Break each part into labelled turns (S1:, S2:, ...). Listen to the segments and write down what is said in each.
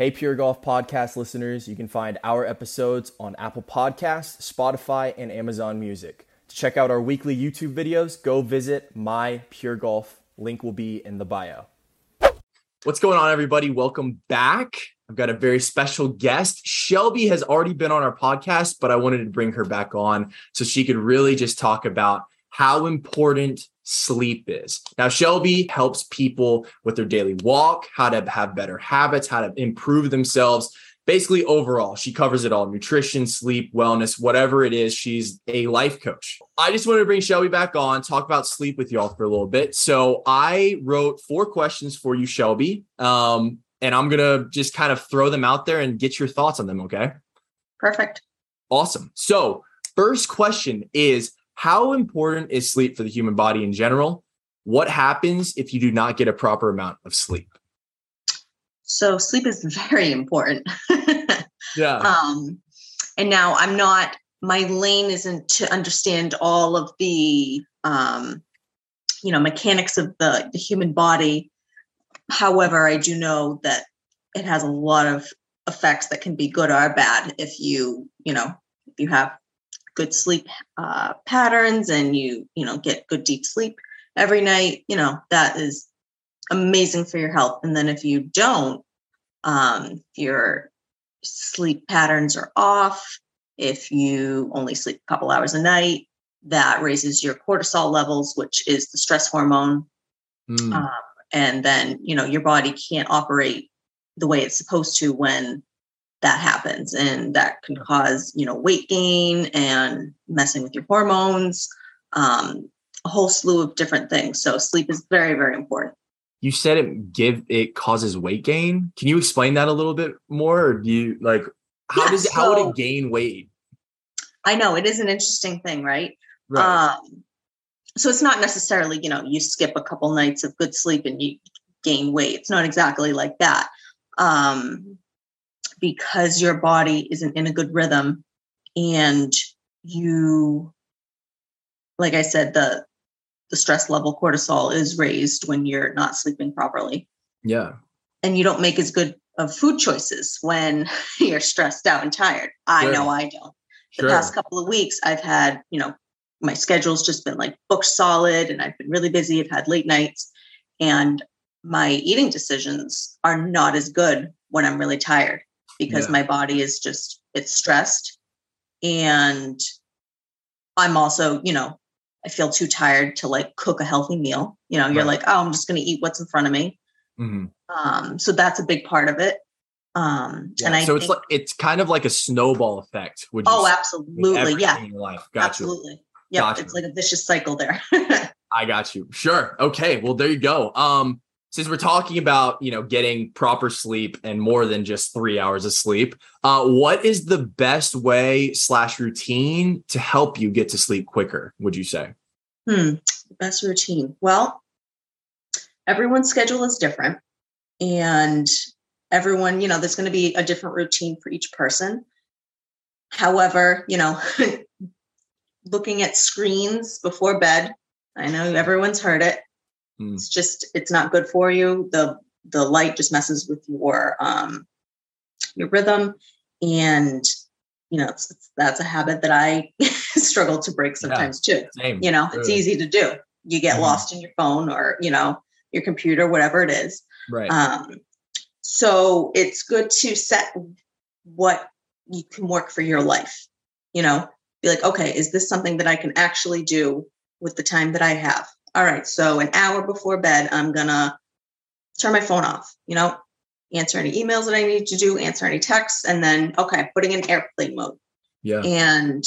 S1: Hey, Pure Golf Podcast listeners, you can find our episodes on Apple Podcasts, Spotify, and Amazon Music. To check out our weekly YouTube videos, go visit My Pure Golf. Link will be in the bio. What's going on, everybody? Welcome back. I've got a very special guest. Shelby has already been on our podcast, but I wanted to bring her back on so she could really just talk about how important sleep is. Now, Shelby helps people with their daily walk, how to have better habits, how to improve themselves. Basically, overall, she covers it all nutrition, sleep, wellness, whatever it is. She's a life coach. I just wanted to bring Shelby back on, talk about sleep with y'all for a little bit. So, I wrote four questions for you, Shelby. Um, and I'm going to just kind of throw them out there and get your thoughts on them. Okay.
S2: Perfect.
S1: Awesome. So, first question is how important is sleep for the human body in general? What happens if you do not get a proper amount of sleep?
S2: So sleep is very important.
S1: yeah.
S2: Um, and now I'm not. My lane isn't to understand all of the, um, you know, mechanics of the the human body. However, I do know that it has a lot of effects that can be good or bad if you, you know, if you have good sleep uh, patterns and you you know get good deep sleep every night you know that is amazing for your health and then if you don't um, if your sleep patterns are off if you only sleep a couple hours a night that raises your cortisol levels which is the stress hormone mm. um, and then you know your body can't operate the way it's supposed to when that happens and that can cause you know weight gain and messing with your hormones um, a whole slew of different things. So sleep is very very important.
S1: You said it give it causes weight gain. Can you explain that a little bit more? Or do you like how yeah, does it so, how would it gain weight?
S2: I know it is an interesting thing right, right. Um, so it's not necessarily you know you skip a couple nights of good sleep and you gain weight. It's not exactly like that. Um, because your body isn't in a good rhythm and you like i said the the stress level cortisol is raised when you're not sleeping properly.
S1: Yeah.
S2: And you don't make as good of food choices when you're stressed out and tired. I sure. know i don't. The sure. past couple of weeks i've had you know my schedule's just been like booked solid and i've been really busy. I've had late nights and my eating decisions are not as good when i'm really tired because yeah. my body is just it's stressed. And i'm also you know i feel too tired to like cook a healthy meal. You know you're right. like oh i'm just going to eat what's in front of me. Mm-hmm. um, so that's a big part of it. Um
S1: yeah, and I so it's like it's kind of like a snowball effect
S2: would oh absolutely yeah. in your life. Got absolutely. Yeah gotcha. it's like a vicious cycle there.
S1: I got you. Sure. Okay well there you go. Um since we're talking about you know getting proper sleep and more than just three hours of sleep uh, what is the best way slash routine to help you get to sleep quicker would you say?
S2: Hmm best routine. Well everyone's schedule is different and everyone you know there's going to be a different routine for each person. However you know looking at screens before bed i know everyone's heard it Mm. It's just it's not good for you. The the light just messes with your um your rhythm and you know it's, it's, that's a habit that I struggle to break sometimes yeah, too. Same. You know, it's easy to do. You get mm-hmm. lost in your phone or you know your computer, whatever it is.
S1: Right.
S2: Um, so it's good to set what you can work for your life. You know, be like, okay, is this something that I can actually do with the time that I have? All right, so an hour before bed, I'm gonna turn my phone off, you know, answer any emails that I need to do, answer any texts, and then okay, putting in airplane mode.
S1: Yeah.
S2: And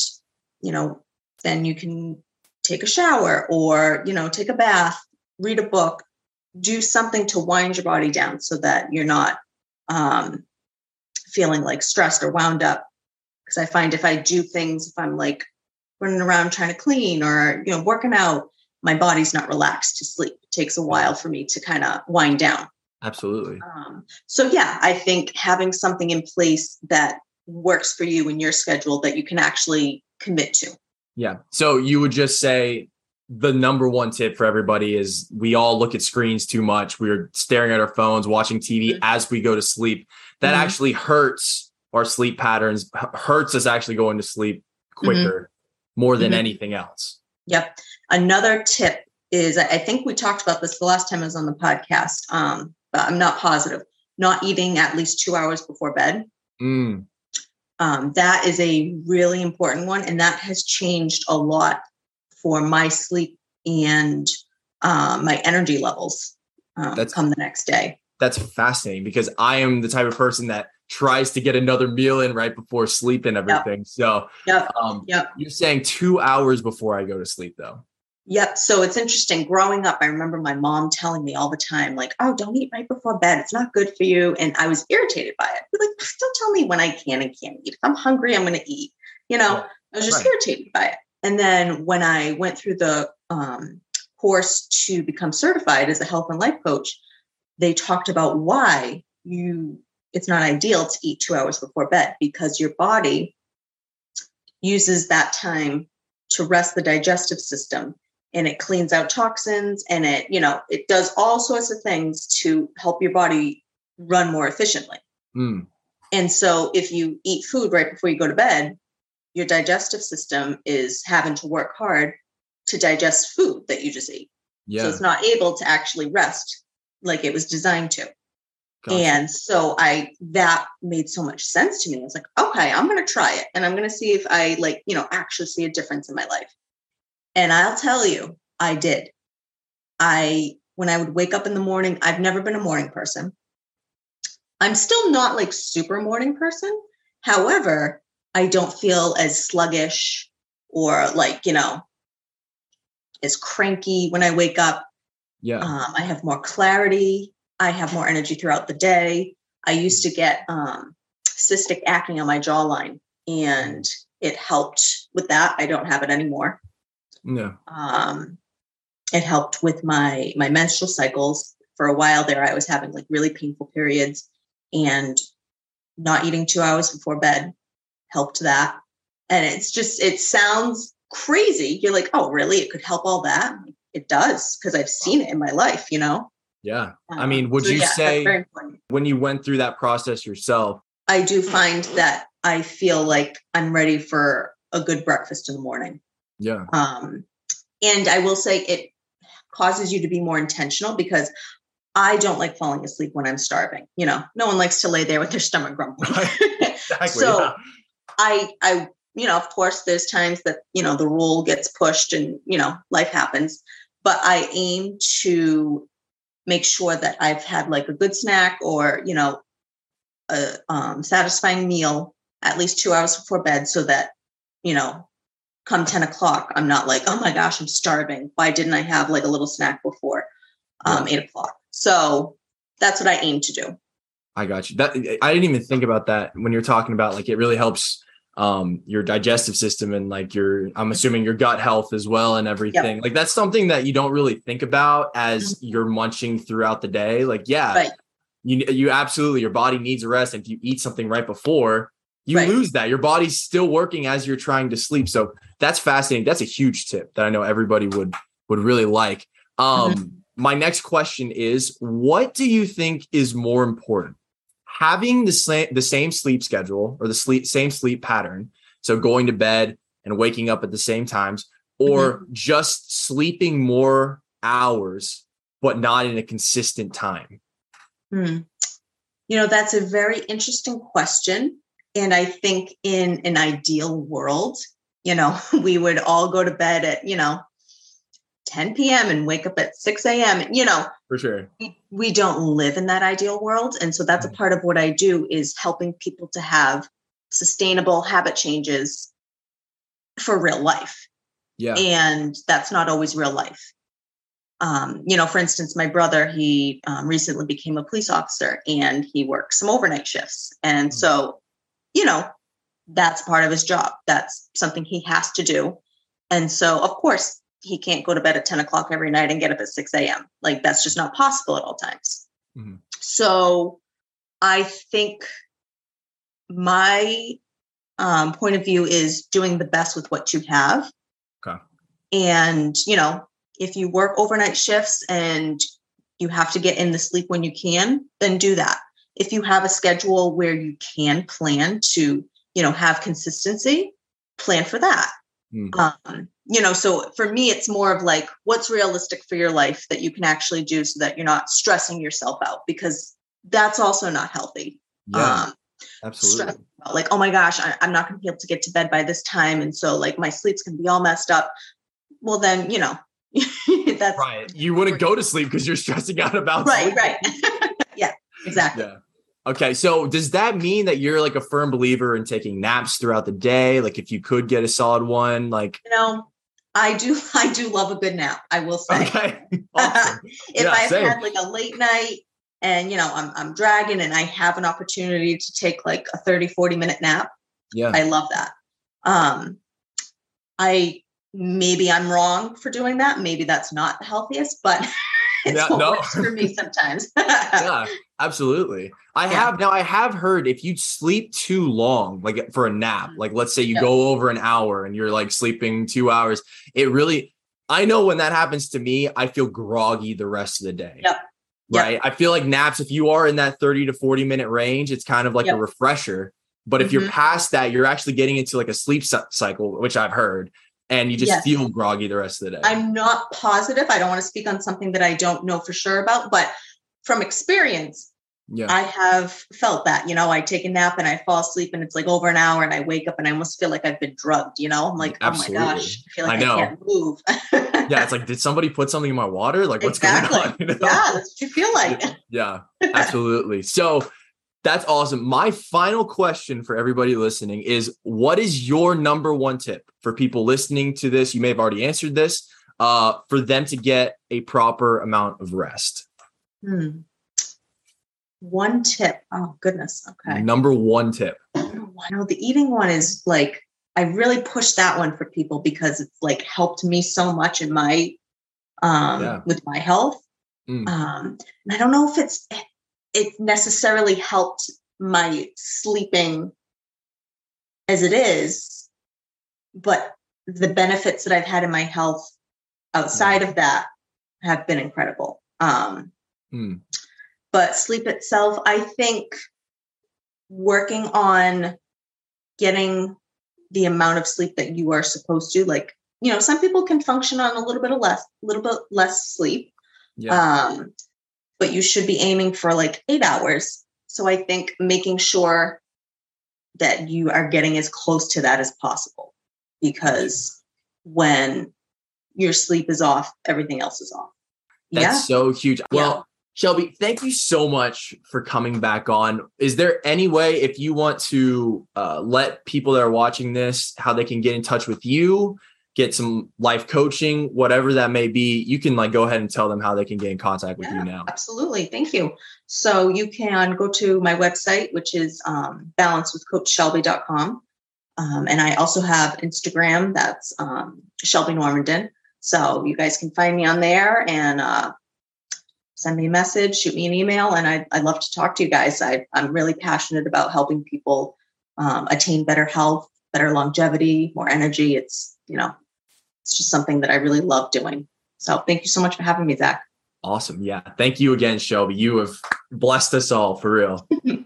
S2: you know, then you can take a shower or, you know, take a bath, read a book, do something to wind your body down so that you're not um feeling like stressed or wound up. Because I find if I do things, if I'm like running around trying to clean or you know working out my body's not relaxed to sleep. It takes a while for me to kind of wind down.
S1: Absolutely. Um,
S2: so, yeah, I think having something in place that works for you in your schedule that you can actually commit to.
S1: Yeah. So, you would just say the number one tip for everybody is we all look at screens too much. We're staring at our phones, watching TV mm-hmm. as we go to sleep. That mm-hmm. actually hurts our sleep patterns, hurts us actually going to sleep quicker mm-hmm. more than mm-hmm. anything else.
S2: Yep. Another tip is I think we talked about this the last time I was on the podcast, um, but I'm not positive. Not eating at least two hours before bed. Mm. Um, that is a really important one, and that has changed a lot for my sleep and um, my energy levels um, that's, come the next day.
S1: That's fascinating because I am the type of person that tries to get another meal in right before sleep and everything. Yep. So,
S2: yep. Um, yep.
S1: you're saying two hours before I go to sleep, though.
S2: Yep. So it's interesting. Growing up, I remember my mom telling me all the time, like, oh, don't eat right before bed. It's not good for you. And I was irritated by it. Like, don't tell me when I can and can't eat. If I'm hungry, I'm going to eat. You know, yeah. I was just right. irritated by it. And then when I went through the um, course to become certified as a health and life coach, they talked about why you it's not ideal to eat two hours before bed because your body uses that time to rest the digestive system and it cleans out toxins and it you know it does all sorts of things to help your body run more efficiently mm. and so if you eat food right before you go to bed your digestive system is having to work hard to digest food that you just ate yeah. so it's not able to actually rest like it was designed to gotcha. and so i that made so much sense to me i was like okay i'm going to try it and i'm going to see if i like you know actually see a difference in my life and I'll tell you, I did. I, when I would wake up in the morning, I've never been a morning person. I'm still not like super morning person. However, I don't feel as sluggish or like, you know, as cranky when I wake up.
S1: Yeah.
S2: Um, I have more clarity. I have more energy throughout the day. I used to get um, cystic acne on my jawline and it helped with that. I don't have it anymore.
S1: No.
S2: Um, it helped with my my menstrual cycles. For a while there, I was having like really painful periods, and not eating two hours before bed helped that. And it's just it sounds crazy. You're like, oh, really? It could help all that. It does because I've seen it in my life. You know.
S1: Yeah. I mean, would so you yeah, say when you went through that process yourself?
S2: I do find that I feel like I'm ready for a good breakfast in the morning.
S1: Yeah.
S2: Um, and I will say it causes you to be more intentional because I don't like falling asleep when I'm starving. You know, no one likes to lay there with their stomach grumbling. exactly, so yeah. I, I, you know, of course, there's times that you know the rule gets pushed and you know life happens, but I aim to make sure that I've had like a good snack or you know a um, satisfying meal at least two hours before bed, so that you know come 10 o'clock, I'm not like, oh my gosh, I'm starving. Why didn't I have like a little snack before um, yeah. eight o'clock? So that's what I aim to do.
S1: I got you. That I didn't even think about that when you're talking about like it really helps um your digestive system and like your I'm assuming your gut health as well and everything. Yep. Like that's something that you don't really think about as mm-hmm. you're munching throughout the day. Like yeah, right. you you absolutely your body needs a rest. If you eat something right before, you right. lose that. Your body's still working as you're trying to sleep. So that's fascinating. That's a huge tip that I know everybody would would really like. Um, mm-hmm. My next question is, what do you think is more important, having the same the same sleep schedule or the sleep same sleep pattern, so going to bed and waking up at the same times, or mm-hmm. just sleeping more hours but not in a consistent time?
S2: Hmm. You know, that's a very interesting question. And I think in an ideal world, you know, we would all go to bed at, you know, 10 p.m. and wake up at 6 a.m. You know,
S1: for sure.
S2: We, we don't live in that ideal world. And so that's a mm. part of what I do is helping people to have sustainable habit changes for real life.
S1: Yeah.
S2: And that's not always real life. Um, you know, for instance, my brother, he um, recently became a police officer and he works some overnight shifts. And mm-hmm. so, you know, that's part of his job. That's something he has to do. And so, of course, he can't go to bed at 10 o'clock every night and get up at 6 a.m. Like, that's just not possible at all times. Mm-hmm. So, I think my um, point of view is doing the best with what you have.
S1: Okay.
S2: and you know if you work overnight shifts and you have to get in the sleep when you can then do that if you have a schedule where you can plan to you know have consistency plan for that mm. um, you know so for me it's more of like what's realistic for your life that you can actually do so that you're not stressing yourself out because that's also not healthy.
S1: Yeah. Um, absolutely.
S2: like oh my gosh I, i'm not going to be able to get to bed by this time and so like my sleep's going to be all messed up. Well then you know that's
S1: right. You wouldn't go to sleep because you're stressing out about
S2: right sleep. right. Yeah exactly.
S1: Yeah Okay, so does that mean that you're like a firm believer in taking naps throughout the day? Like if you could get a solid one, like
S2: you know, I do I do love a good nap, I will say. Okay. Awesome. if yeah, I've same. had like a late night and you know I'm I'm dragging and I have an opportunity to take like a 30 40 minute nap,
S1: yeah.
S2: I love that. Um I maybe I'm wrong for doing that. Maybe that's not the healthiest, but it's yeah, no. for me sometimes.
S1: yeah, absolutely. I yeah. have now. I have heard if you sleep too long, like for a nap, mm-hmm. like let's say you go over an hour and you're like sleeping two hours, it really. I know when that happens to me, I feel groggy the rest of the day.
S2: Yep.
S1: Right. Yep. I feel like naps, if you are in that 30 to 40 minute range, it's kind of like a refresher. But if mm-hmm. you're past that, you're actually getting into like a sleep cycle, which I've heard and you just yes. feel groggy the rest of the day.
S2: I'm not positive. I don't want to speak on something that I don't know for sure about, but from experience, yeah. I have felt that, you know, I take a nap and I fall asleep and it's like over an hour and I wake up and I almost feel like I've been drugged, you know? I'm like, Absolutely. oh my gosh, I feel like I, know. I can't move.
S1: yeah, it's like, did somebody put something in my water? Like, what's exactly. going on?
S2: You know? Yeah, that's what you feel like.
S1: yeah, absolutely. So that's awesome. My final question for everybody listening is what is your number one tip for people listening to this? You may have already answered this, uh, for them to get a proper amount of rest.
S2: Hmm. One tip. Oh goodness. Okay.
S1: Number one tip.
S2: Wow, the eating one is like I really push that one for people because it's like helped me so much in my um yeah. with my health. Mm. Um and I don't know if it's it necessarily helped my sleeping as it is, but the benefits that I've had in my health outside of that have been incredible. Um, mm. But sleep itself, I think working on getting the amount of sleep that you are supposed to, like, you know, some people can function on a little bit of less, a little bit less sleep. Yeah. Um, but you should be aiming for like eight hours. So I think making sure that you are getting as close to that as possible because when your sleep is off, everything else is off.
S1: That's yeah? so huge. Well. Shelby, thank you so much for coming back on. Is there any way, if you want to uh, let people that are watching this, how they can get in touch with you, get some life coaching, whatever that may be, you can like go ahead and tell them how they can get in contact with yeah, you now.
S2: Absolutely. Thank you. So you can go to my website, which is um, balancedwithcoachshelby.com. Um, and I also have Instagram, that's um, Shelby Normandin. So you guys can find me on there and uh, send me a message, shoot me an email, and I, I'd love to talk to you guys. I, I'm really passionate about helping people um, attain better health, better longevity, more energy. It's, you know, it's just something that I really love doing. So thank you so much for having me, Zach.
S1: Awesome. Yeah. Thank you again, Shelby. You have blessed us all for real.